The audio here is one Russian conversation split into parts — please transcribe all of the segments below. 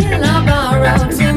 still are borrowed.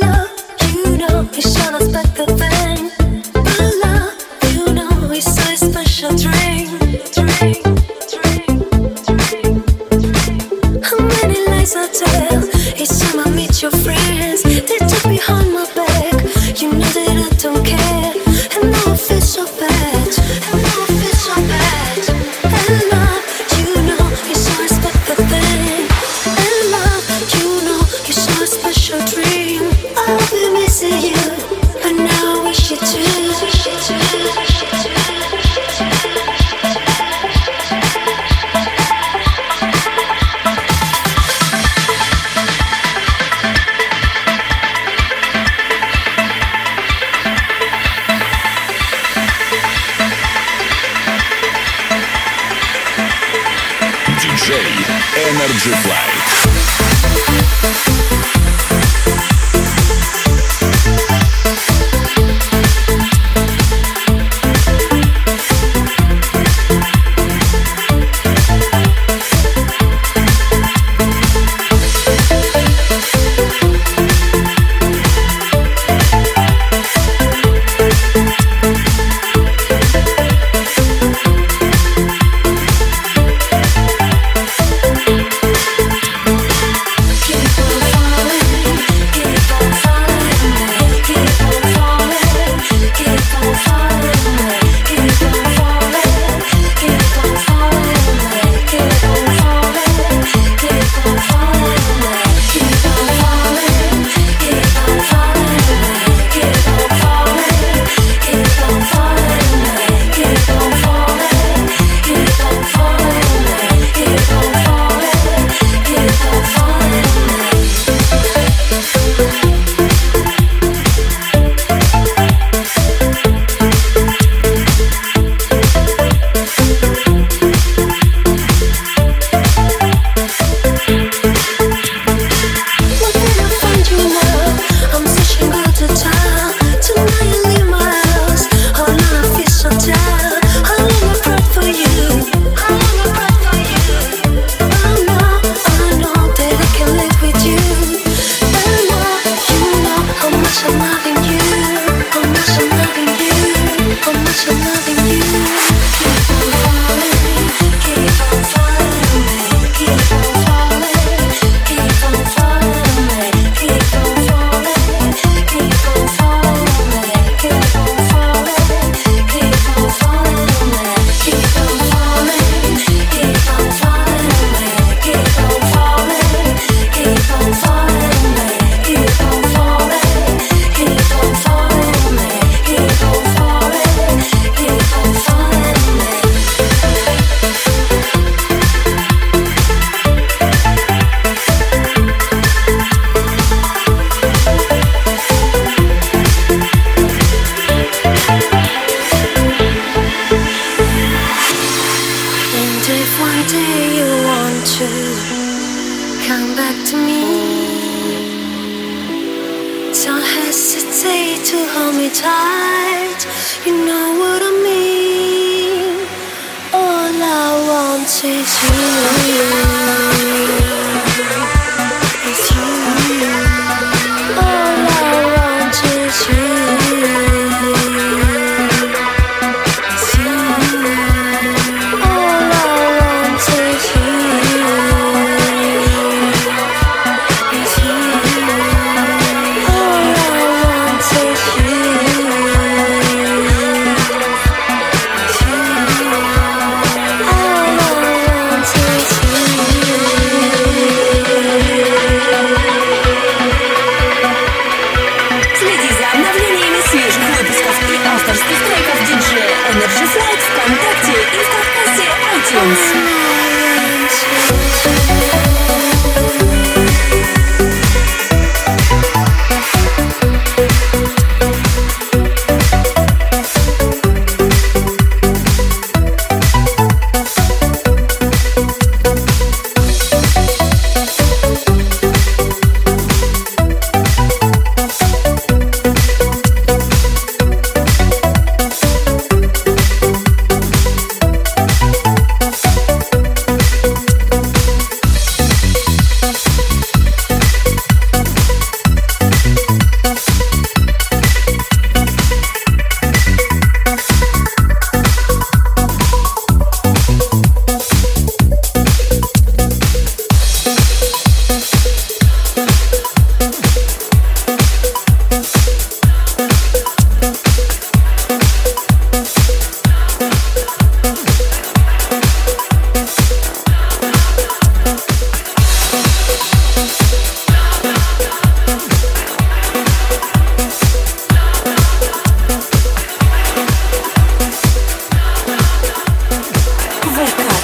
know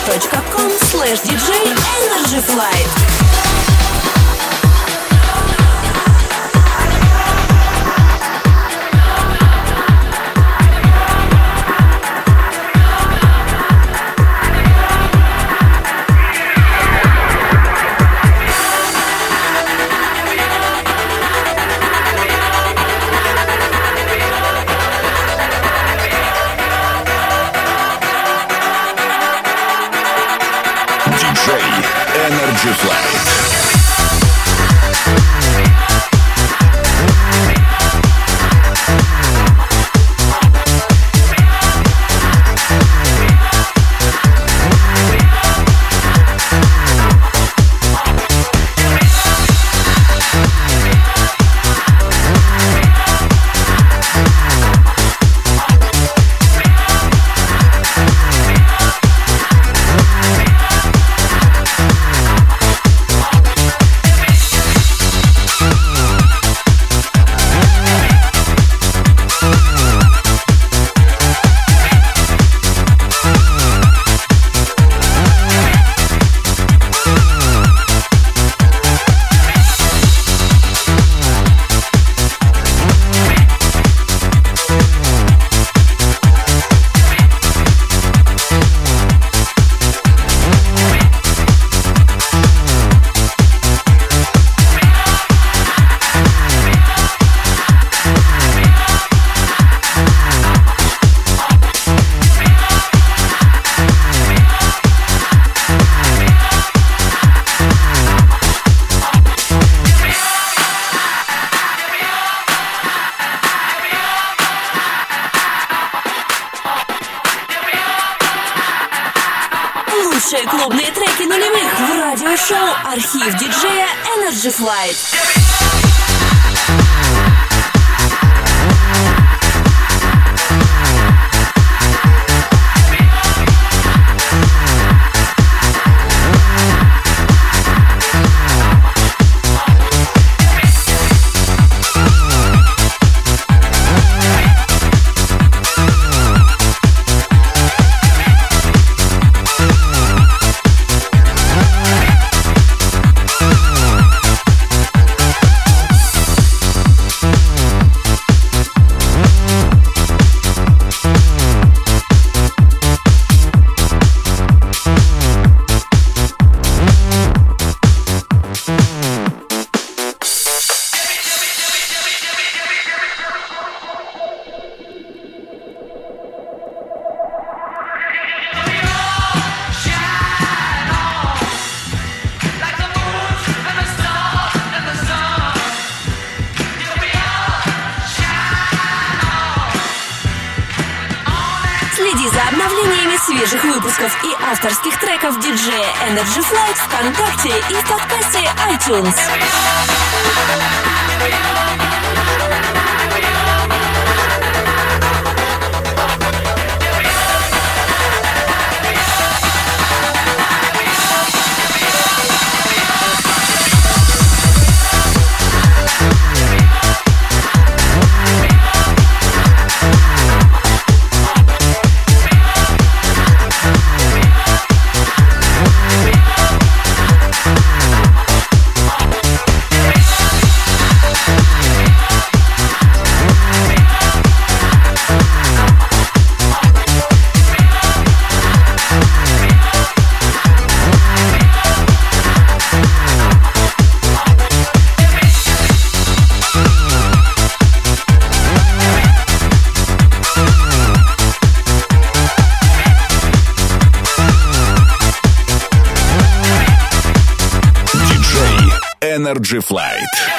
facebook.com slash DJ Energy Flight. Лучшие клубные треки нулевых в радиошоу «Архив диджея Energy Flight». Energy Flight.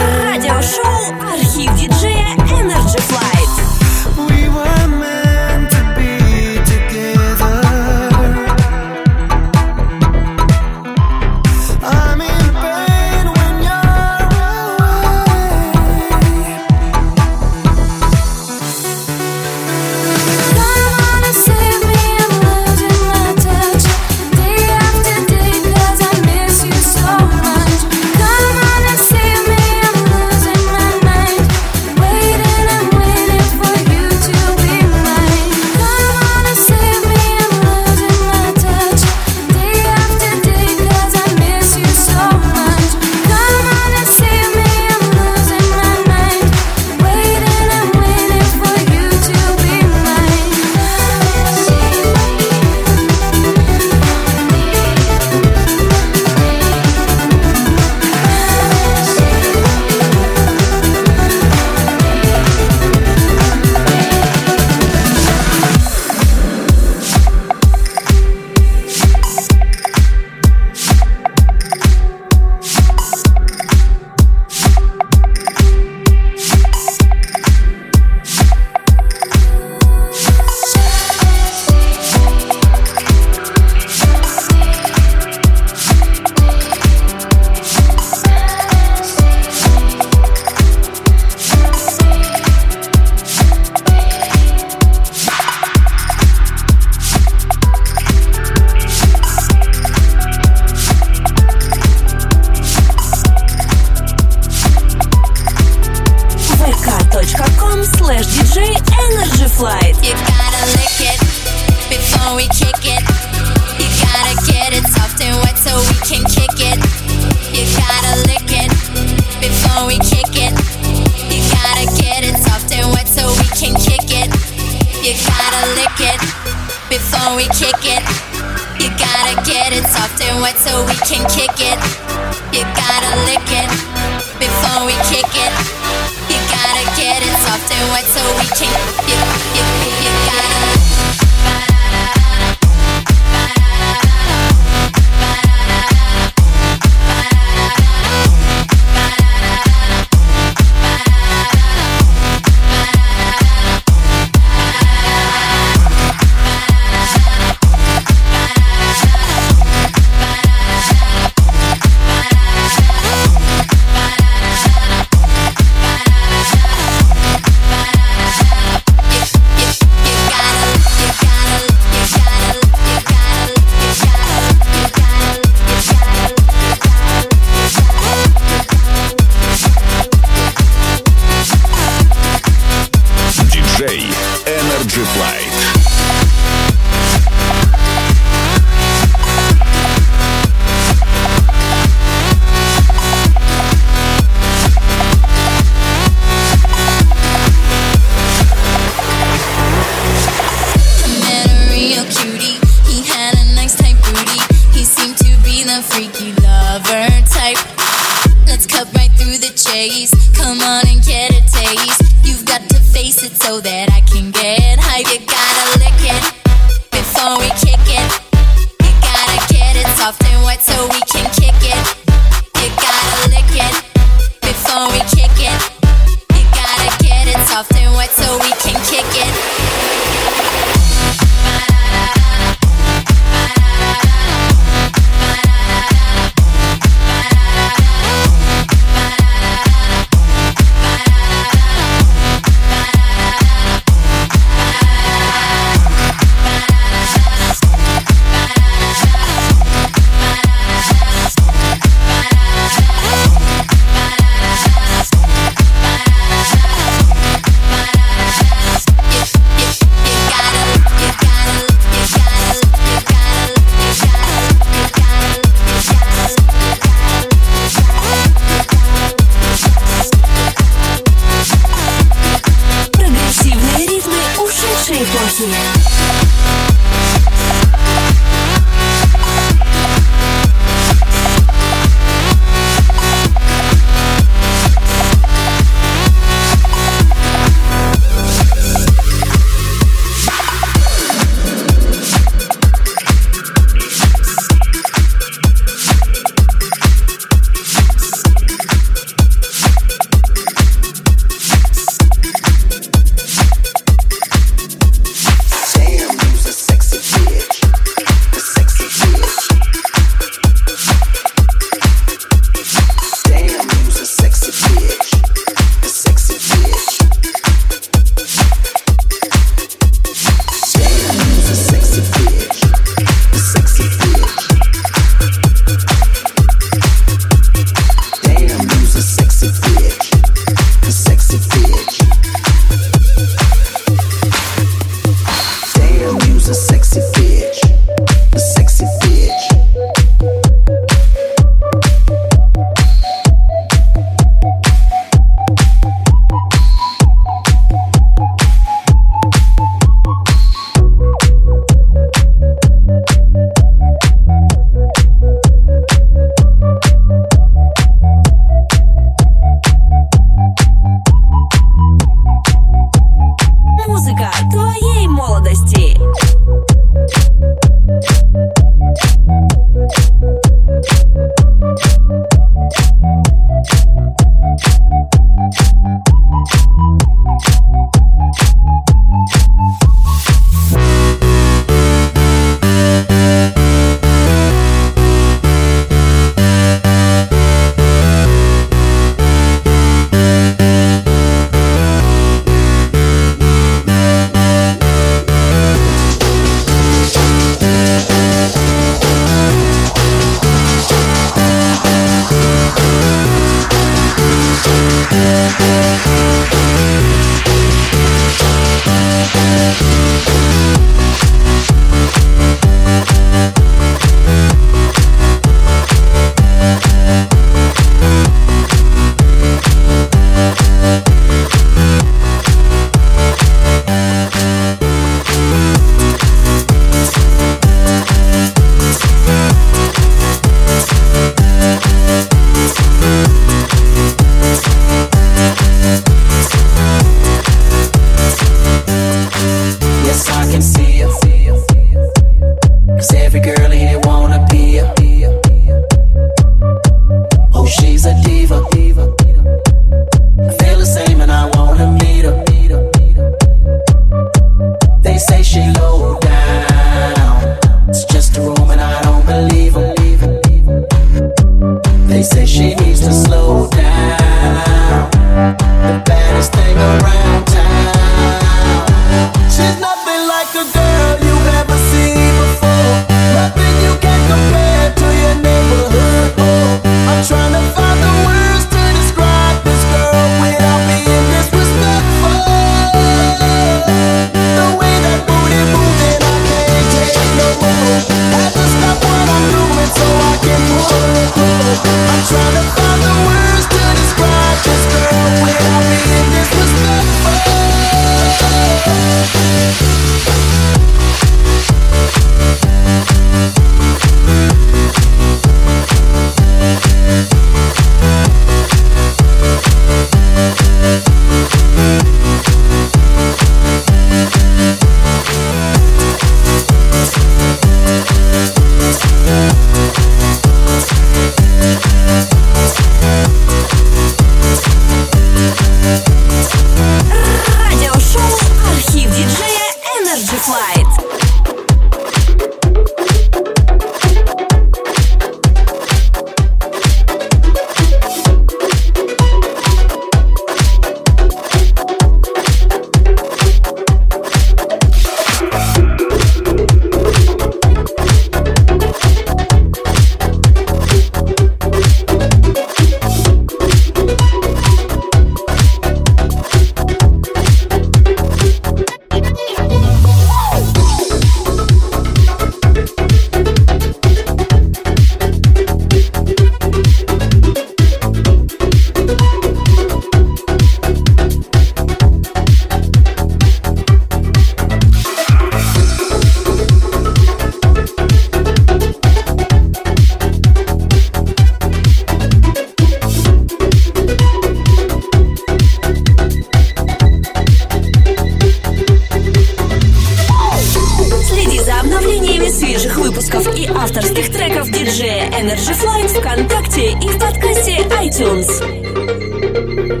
Над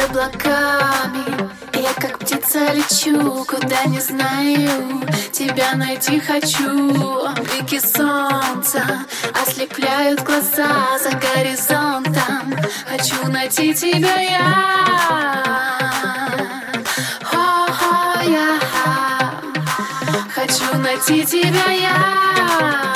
облаками я как птица лечу, куда не знаю, тебя найти хочу. Блики солнца ослепляют глаза за горизонтом. Хочу найти тебя я. О, я хочу найти тебя я.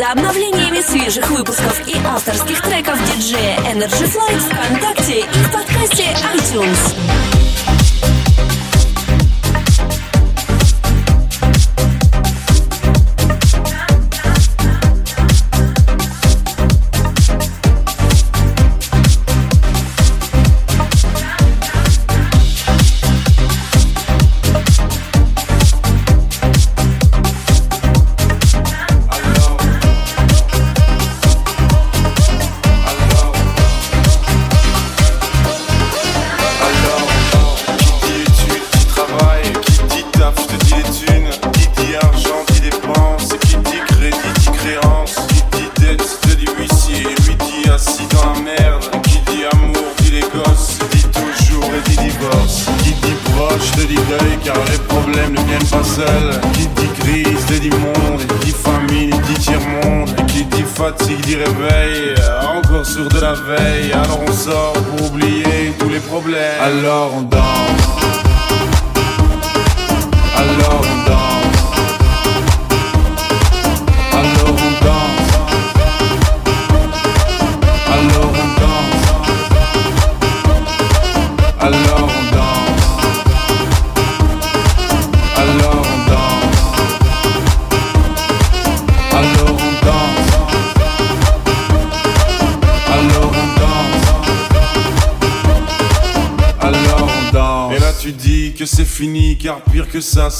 за обновлениями свежих выпусков и авторских треков диджея Energy Flight ВКонтакте и в подкасте iTunes.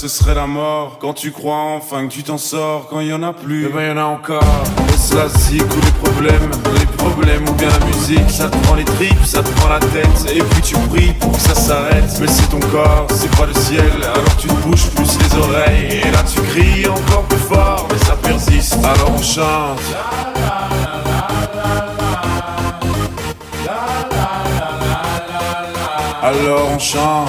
Ce serait la mort. Quand tu crois enfin que tu t'en sors, quand y en a plus, eh ben y en a encore. Est-ce la zik ou les problèmes Les problèmes ou bien la musique, ça te prend les tripes, ça te prend la tête, et puis tu pries pour que ça s'arrête. Mais c'est ton corps, c'est pas le ciel, alors tu te bouges plus les oreilles, et là tu cries encore plus fort, mais ça persiste, alors on chante. Alors on chante.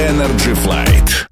Energy Flight.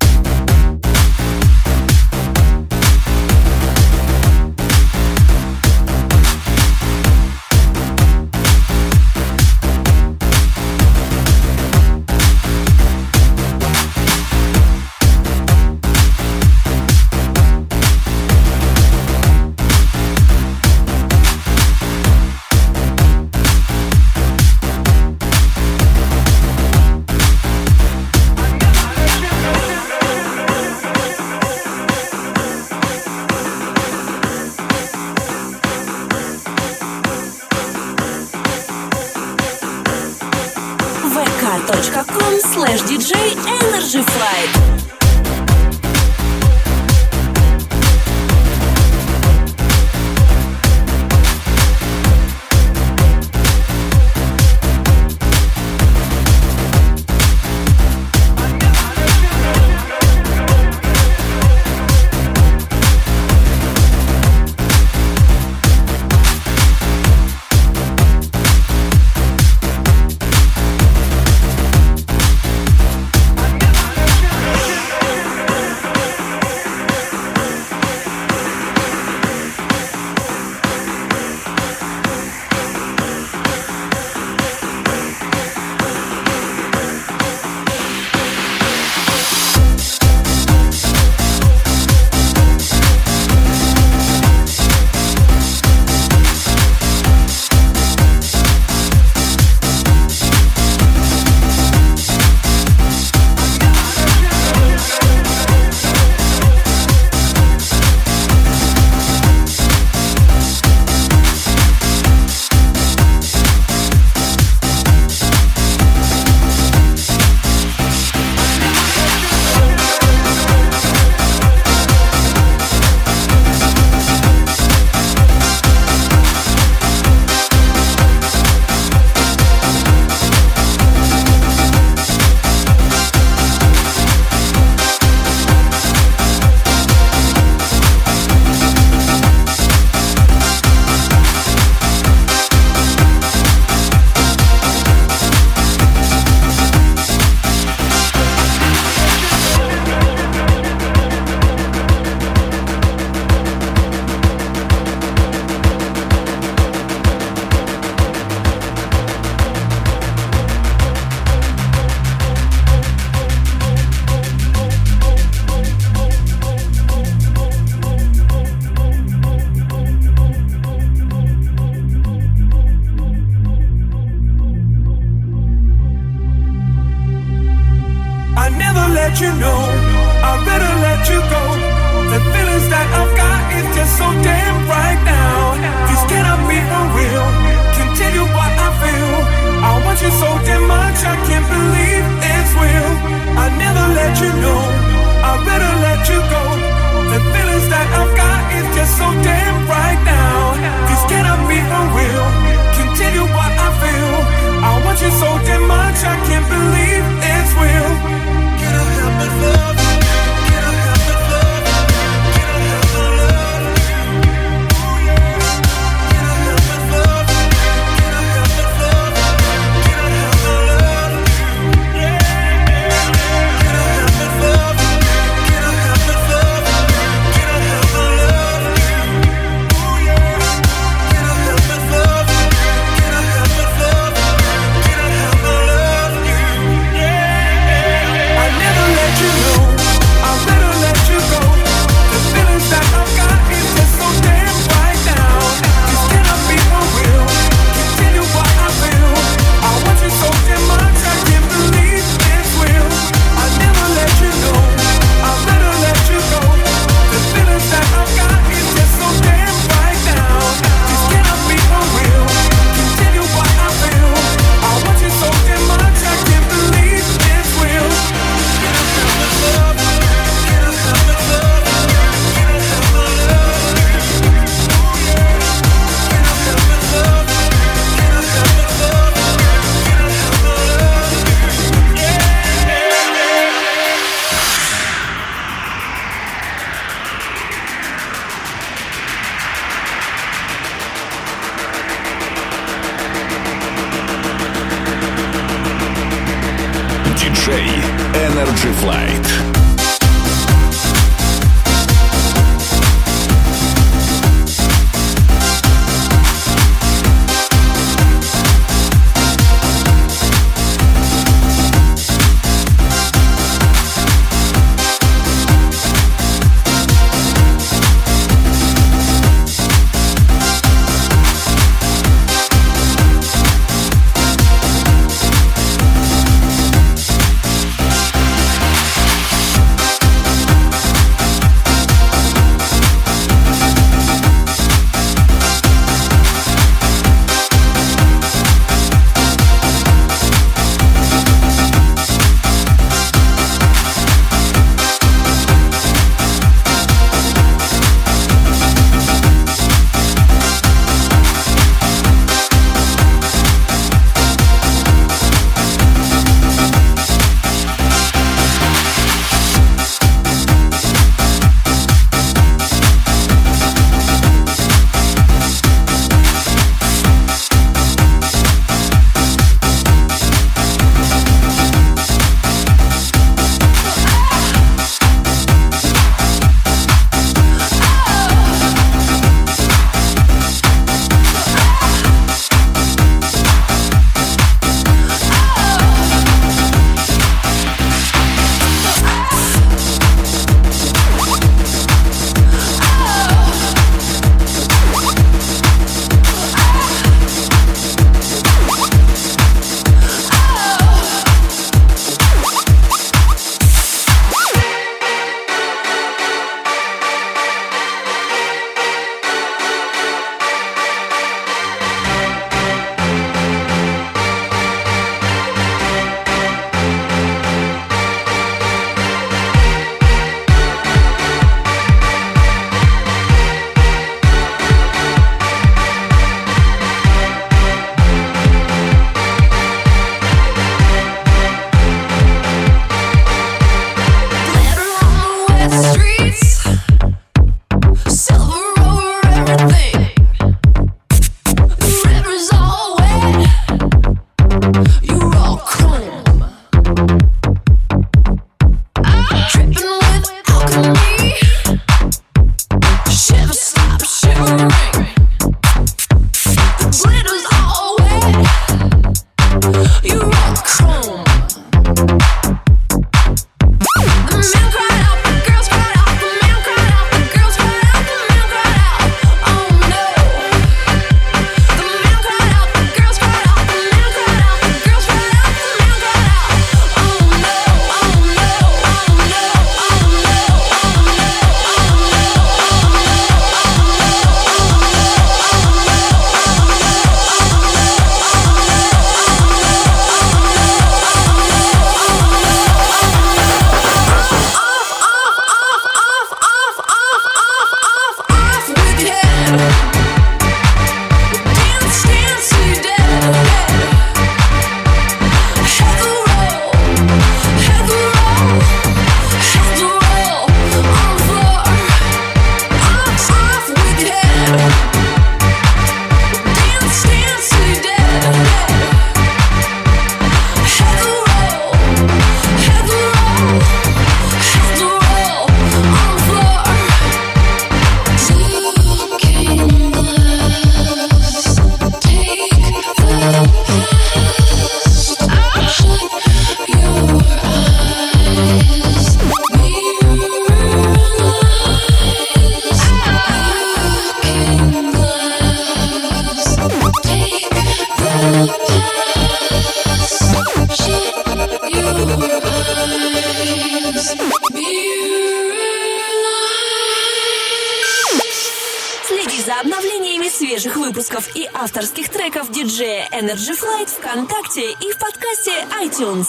обновлениями свежих выпусков и авторских треков диджея Energy Flight ВКонтакте и в подкасте iTunes.